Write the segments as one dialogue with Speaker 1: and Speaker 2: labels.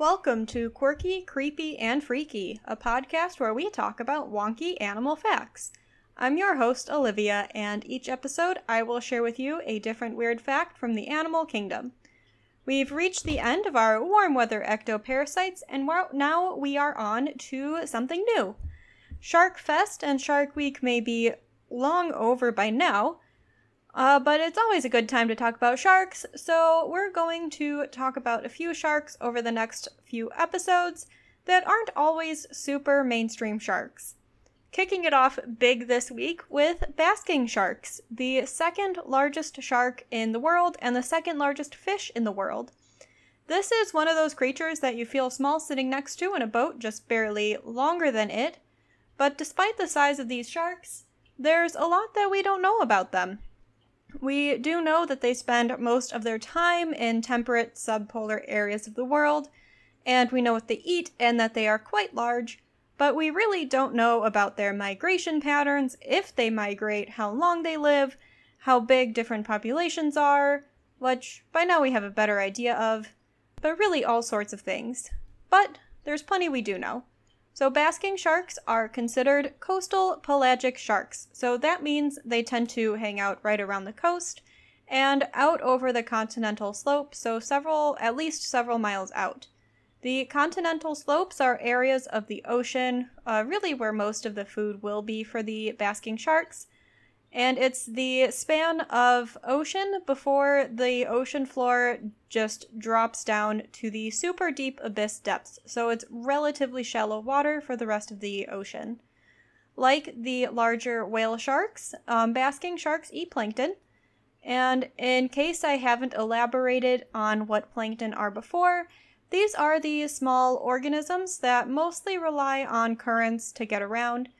Speaker 1: Welcome to Quirky, Creepy, and Freaky, a podcast where we talk about wonky animal facts. I'm your host, Olivia, and each episode I will share with you a different weird fact from the animal kingdom. We've reached the end of our warm weather ectoparasites, and now we are on to something new. Shark Fest and Shark Week may be long over by now, uh, but it's always a good time to talk about sharks, so we're going to talk about a few sharks over the next few episodes that aren't always super mainstream sharks. Kicking it off big this week with basking sharks, the second largest shark in the world and the second largest fish in the world. This is one of those creatures that you feel small sitting next to in a boat just barely longer than it, but despite the size of these sharks, there's a lot that we don't know about them. We do know that they spend most of their time in temperate subpolar areas of the world, and we know what they eat and that they are quite large, but we really don't know about their migration patterns, if they migrate, how long they live, how big different populations are, which by now we have a better idea of, but really all sorts of things. But there's plenty we do know. So, basking sharks are considered coastal pelagic sharks. So, that means they tend to hang out right around the coast and out over the continental slope, so several, at least several miles out. The continental slopes are areas of the ocean, uh, really where most of the food will be for the basking sharks, and it's the span of ocean before the ocean floor just drops down to the super deep abyss depths. So it's relatively shallow water for the rest of the ocean. Like the larger whale sharks, um, basking sharks eat plankton. And in case I haven't elaborated on what plankton are before, these are the small organisms that mostly rely on currents to get around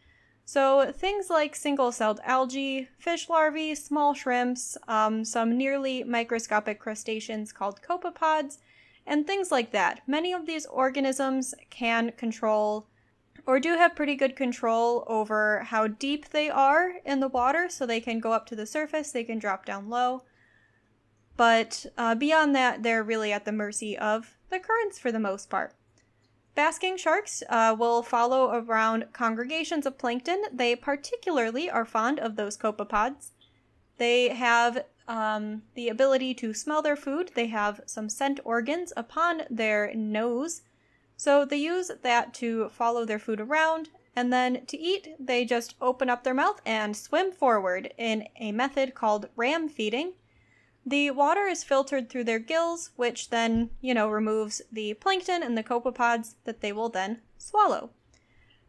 Speaker 1: so things like single-celled algae, fish larvae, small shrimps, um, some nearly microscopic crustaceans called copepods, and things like that. Many of these organisms can control or do have pretty good control over how deep they are in the water, so they can go up to the surface, they can drop down low. But uh, beyond that, they're really at the mercy of the currents for the most part. Basking sharks uh, will follow around congregations of plankton. They particularly are fond of those copepods. They have um, the ability to smell their food. They have some scent organs upon their nose. So they use that to follow their food around. And then to eat, they just open up their mouth and swim forward in a method called ram feeding. The water is filtered through their gills, which then, you know, removes the plankton and the copepods that they will then swallow.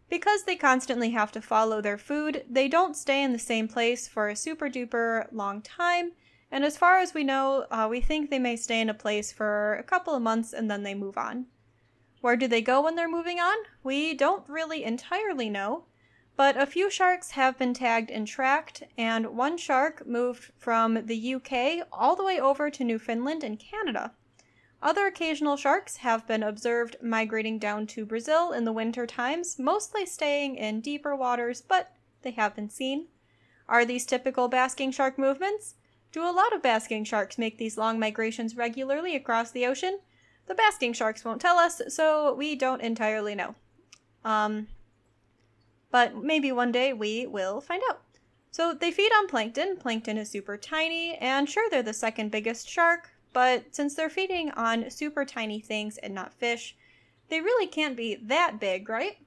Speaker 1: Because they constantly have to follow their food, they don't stay in the same place for a super duper long time. And as far as we know, uh, we think they may stay in a place for a couple of months and then they move on. Where do they go when they're moving on? We don't really entirely know. But a few sharks have been tagged and tracked, and one shark moved from the UK all the way over to Newfoundland and Canada. Other occasional sharks have been observed migrating down to Brazil in the winter times, mostly staying in deeper waters, but they have been seen. Are these typical basking shark movements? Do a lot of basking sharks make these long migrations regularly across the ocean? The basking sharks won't tell us, so we don't entirely know. Um, but maybe one day we will find out. So they feed on plankton. Plankton is super tiny, and sure, they're the second biggest shark, but since they're feeding on super tiny things and not fish, they really can't be that big, right?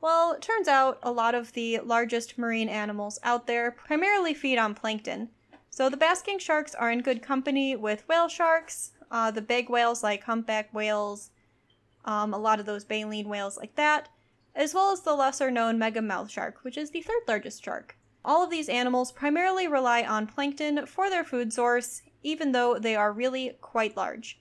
Speaker 1: Well, turns out a lot of the largest marine animals out there primarily feed on plankton. So the basking sharks are in good company with whale sharks, uh, the big whales like humpback whales, um, a lot of those baleen whales like that, as well as the lesser known megamouth shark, which is the third largest shark. All of these animals primarily rely on plankton for their food source, even though they are really quite large.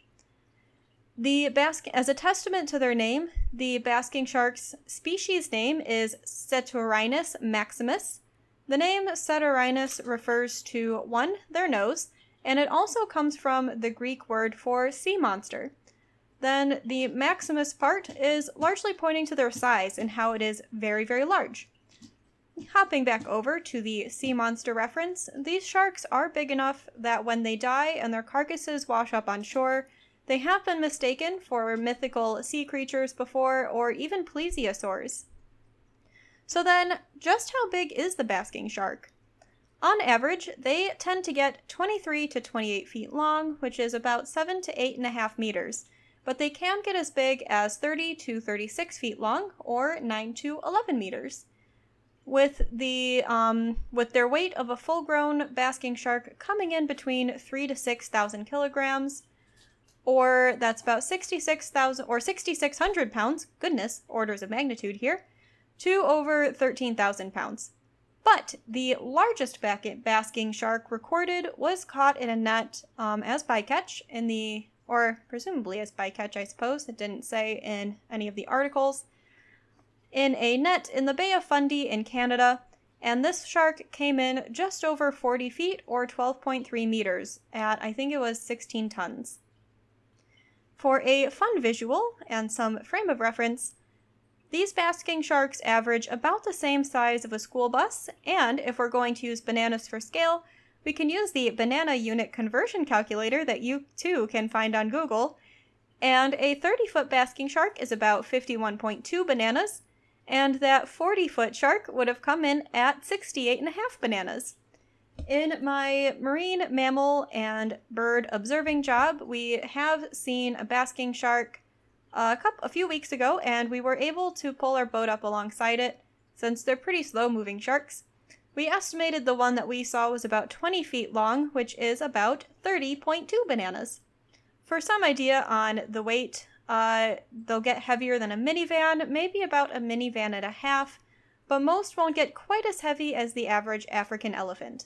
Speaker 1: The bask as a testament to their name, the basking shark's species name is Cetorhinus maximus. The name Cetorhinus refers to one, their nose, and it also comes from the Greek word for sea monster then the Maximus part is largely pointing to their size and how it is very, very large. Hopping back over to the sea monster reference, these sharks are big enough that when they die and their carcasses wash up on shore, They have been mistaken for mythical sea creatures before, or even plesiosaurs. So, then, just how big is the basking shark? On average, they tend to get 23 to 28 feet long, which is about 7 to 8.5 meters, but they can get as big as 30 to 36 feet long, or 9 to 11 meters. With the um, with their weight of a full-grown basking shark coming in between three to six thousand kilograms, or that's about 66,000 or 6,600 pounds, goodness, orders of magnitude here, to over 13,000 pounds. But the largest basking shark recorded was caught in a net um, as bycatch in the, or presumably as bycatch, I suppose. It didn't say in any of the articles. In a net in the Bay of Fundy in Canada, and this shark came in just over 40 feet or 12.3 meters at I think it was 16 tons. For a fun visual and some frame of reference, these basking sharks average about the same size of a school bus, and if we're going to use bananas for scale, we can use the banana unit conversion calculator that you too can find on Google. And a 30 foot basking shark is about 51.2 bananas, and that 40 foot shark would have come in at 68.5 bananas. In my marine mammal and bird observing job, we have seen a basking shark a couple a few weeks ago, and we were able to pull our boat up alongside it since they're pretty slow moving sharks. We estimated the one that we saw was about 20 feet long, which is about 30.2 bananas. For some idea on the weight, uh, they'll get heavier than a minivan, maybe about a minivan and a half, but most won't get quite as heavy as the average African elephant.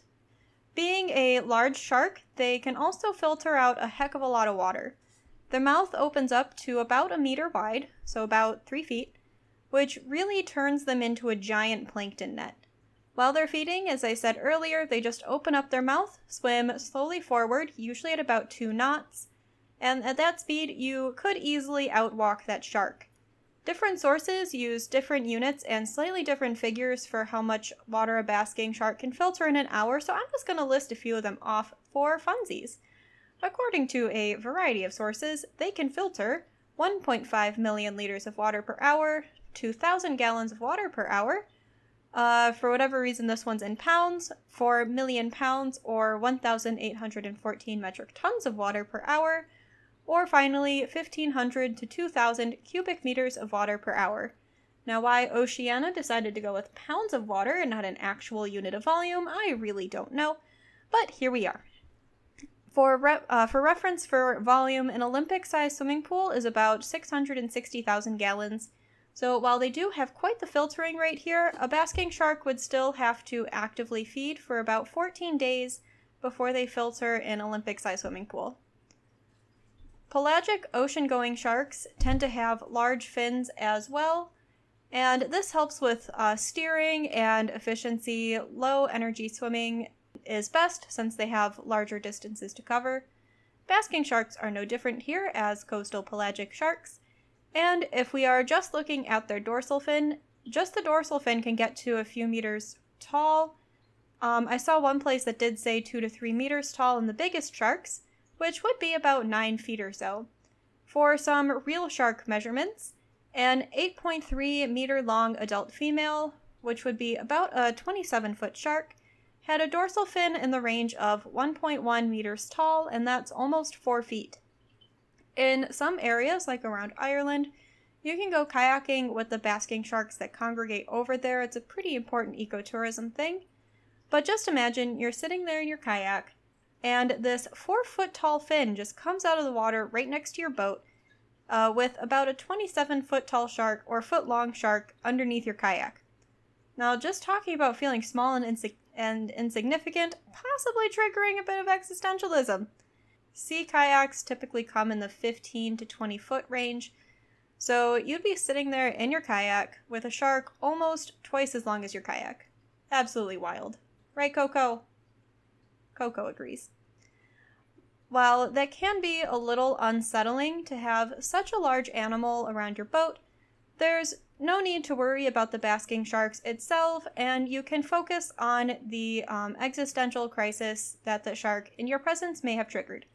Speaker 1: Being a large shark, they can also filter out a heck of a lot of water. Their mouth opens up to about a meter wide, so about three feet, which really turns them into a giant plankton net. While they're feeding, as I said earlier, they just open up their mouth, swim slowly forward, usually at about two knots, and at that speed, you could easily outwalk that shark. Different sources use different units and slightly different figures for how much water a basking shark can filter in an hour, so I'm just going to list a few of them off for funsies. According to a variety of sources, they can filter 1.5 million liters of water per hour, 2,000 gallons of water per hour. Uh, for whatever reason, this one's in pounds, 4 million pounds or 1,814 metric tons of water per hour, or finally 1500 to 2000 cubic meters of water per hour. Now, why Oceana decided to go with pounds of water and not an actual unit of volume, I really don't know, but here we are. For, re- uh, for reference for volume, an Olympic sized swimming pool is about 660,000 gallons. So while they do have quite the filtering rate here, a basking shark would still have to actively feed for about 14 days before they filter an Olympic sized swimming pool. Pelagic ocean going sharks tend to have large fins as well, and this helps with uh, steering and efficiency. Low energy swimming is best since they have larger distances to cover. Basking sharks are no different here as coastal pelagic sharks, and if we are just looking at their dorsal fin, just the dorsal fin can get to a few meters tall. Um, I saw one place that did say two to three meters tall in the biggest sharks, which would be about 9 feet or so. For some real shark measurements, an 8.3 meter long adult female, which would be about a 27 foot shark, had a dorsal fin in the range of 1.1 meters tall, and that's almost 4 feet. In some areas, like around Ireland, you can go kayaking with the basking sharks that congregate over there. It's a pretty important ecotourism thing. But just imagine you're sitting there in your kayak, and this four foot tall fin just comes out of the water right next to your boat uh, with about a 27 foot tall shark or foot long shark underneath your kayak. Now, just talking about feeling small and, insi- and insignificant, possibly triggering a bit of existentialism. Sea kayaks typically come in the 15 to 20 foot range, so you'd be sitting there in your kayak with a shark almost twice as long as your kayak. Absolutely wild. Right, Coco? Coco agrees. While that can be a little unsettling to have such a large animal around your boat, there's no need to worry about the basking sharks itself, and you can focus on the um, existential crisis that the shark in your presence may have triggered.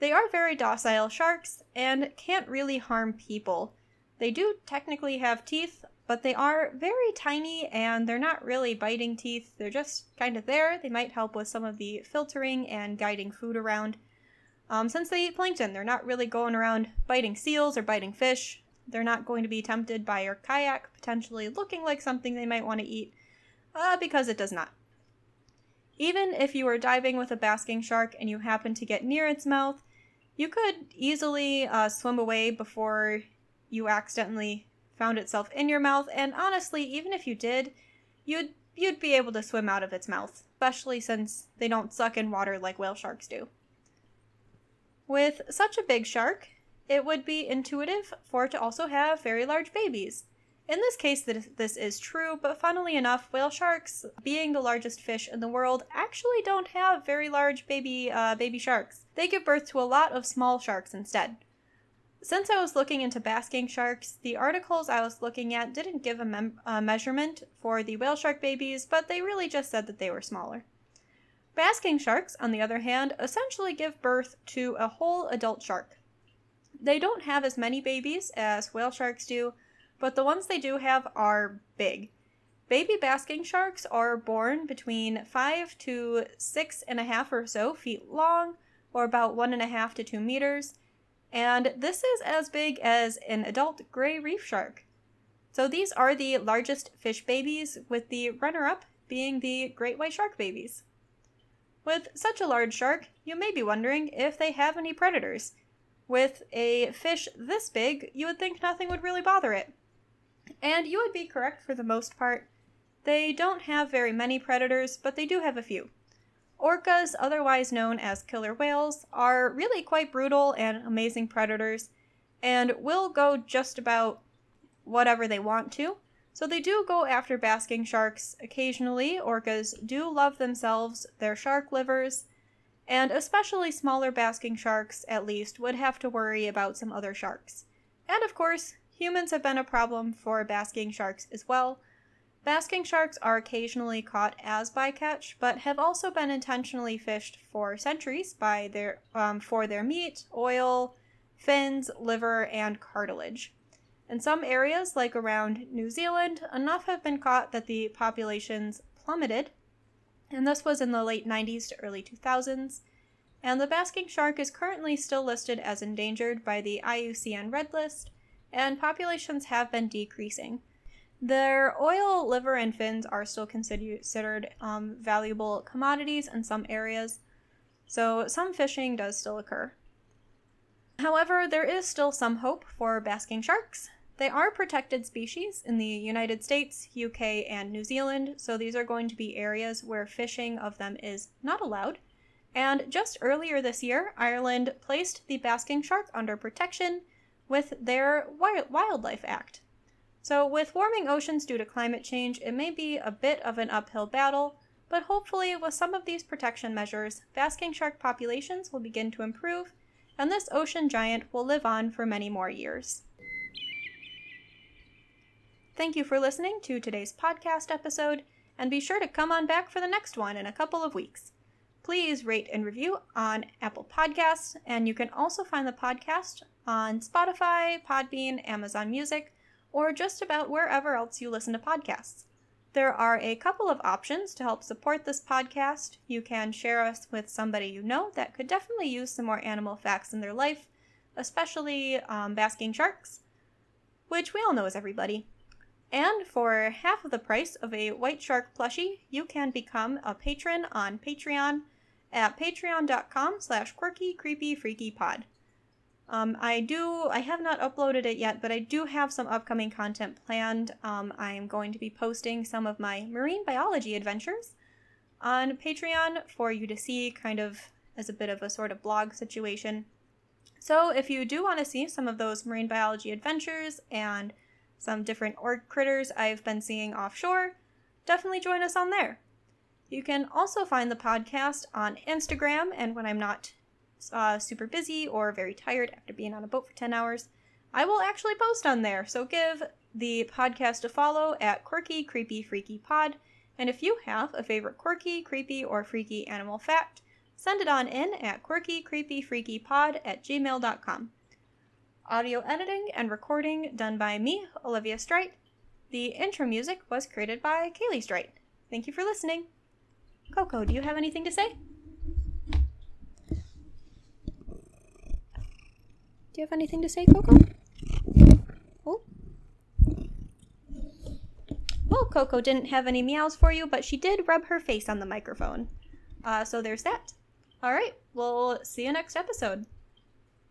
Speaker 1: They are very docile sharks and can't really harm people. They do technically have teeth, but they are very tiny and they're not really biting teeth. They're just kind of there. They might help with some of the filtering and guiding food around. Um, since they eat plankton, they're not really going around biting seals or biting fish. They're not going to be tempted by your kayak, potentially looking like something they might want to eat, uh, because it does not. Even if you are diving with a basking shark and you happen to get near its mouth, you could easily uh, swim away before you accidentally found itself in your mouth. And honestly, even if you did, you'd you'd be able to swim out of its mouth, especially since they don't suck in water like whale sharks do. With such a big shark, it would be intuitive for it to also have very large babies. In this case, this is true, but funnily enough, whale sharks, being the largest fish in the world, actually don't have very large baby uh, baby sharks. They give birth to a lot of small sharks instead. Since I was looking into basking sharks, the articles I was looking at didn't give a, mem- a measurement for the whale shark babies, but they really just said that they were smaller. Basking sharks, on the other hand, essentially give birth to a whole adult shark. They don't have as many babies as whale sharks do, but the ones they do have are big. Baby basking sharks are born between five to six and a half or so feet long, or about one and a half to two meters, and this is as big as an adult gray reef shark. So these are the largest fish babies, with the runner up being the great white shark babies. With such a large shark, you may be wondering if they have any predators. With a fish this big, you would think nothing would really bother it. And you would be correct for the most part. They don't have very many predators, but they do have a few. Orcas, otherwise known as killer whales, are really quite brutal and amazing predators and will go just about whatever they want to. So they do go after basking sharks occasionally. Orcas do love themselves their shark livers, and especially smaller basking sharks, at least, would have to worry about some other sharks. And of course, Humans have been a problem for basking sharks as well. Basking sharks are occasionally caught as bycatch, but have also been intentionally fished for centuries by their um, for their meat, oil, fins, liver, and cartilage. In some areas, like around New Zealand, enough have been caught that the populations plummeted, and this was in the late 90s to early 2000s. And the basking shark is currently still listed as endangered by the IUCN Red List, and populations have been decreasing. Their oil, liver, and fins are still considered um, valuable commodities in some areas, so some fishing does still occur. However, there is still some hope for basking sharks. They are protected species in the United States, UK, and New Zealand, so these are going to be areas where fishing of them is not allowed. And just earlier this year, Ireland placed the basking shark under protection with their Wildlife Act. So, with warming oceans due to climate change, it may be a bit of an uphill battle, but hopefully, with some of these protection measures, basking shark populations will begin to improve, and this ocean giant will live on for many more years. Thank you for listening to today's podcast episode, and be sure to come on back for the next one in a couple of weeks. Please rate and review on Apple Podcasts, and you can also find the podcast on Spotify, Podbean, Amazon Music, or just about wherever else you listen to podcasts. There are a couple of options to help support this podcast. You can share us with somebody you know that could definitely use some more animal facts in their life, especially um, basking sharks, which we all know is everybody. And for half of the price of a white shark plushie, you can become a patron on Patreon at patreon.com slash quirky creepy freaky pod. Um, I do, I have not uploaded it yet, but I do have some upcoming content planned. Um, I'm going to be posting some of my marine biology adventures on Patreon for you to see, kind of as a bit of a sort of blog situation. So if you do want to see some of those marine biology adventures and some different orc critters I've been seeing offshore, definitely join us on there. You can also find the podcast on Instagram, and when I'm not uh, super busy or very tired after being on a boat for 10 hours, I will actually post on there. So give the podcast a follow at Quirky Creepy Freaky Pod. And if you have a favorite quirky, creepy, or freaky animal fact, send it on in at quirkycreepyfreakypod at gmail.com. Audio editing and recording done by me, Olivia Strite. The intro music was created by Kaylee Strite. Thank you for listening. Coco, do you have anything to say? Do you have anything to say, Coco? Oh. Well, Coco didn't have any meows for you, but she did rub her face on the microphone. Uh, so there's that. All right, we'll see you next episode.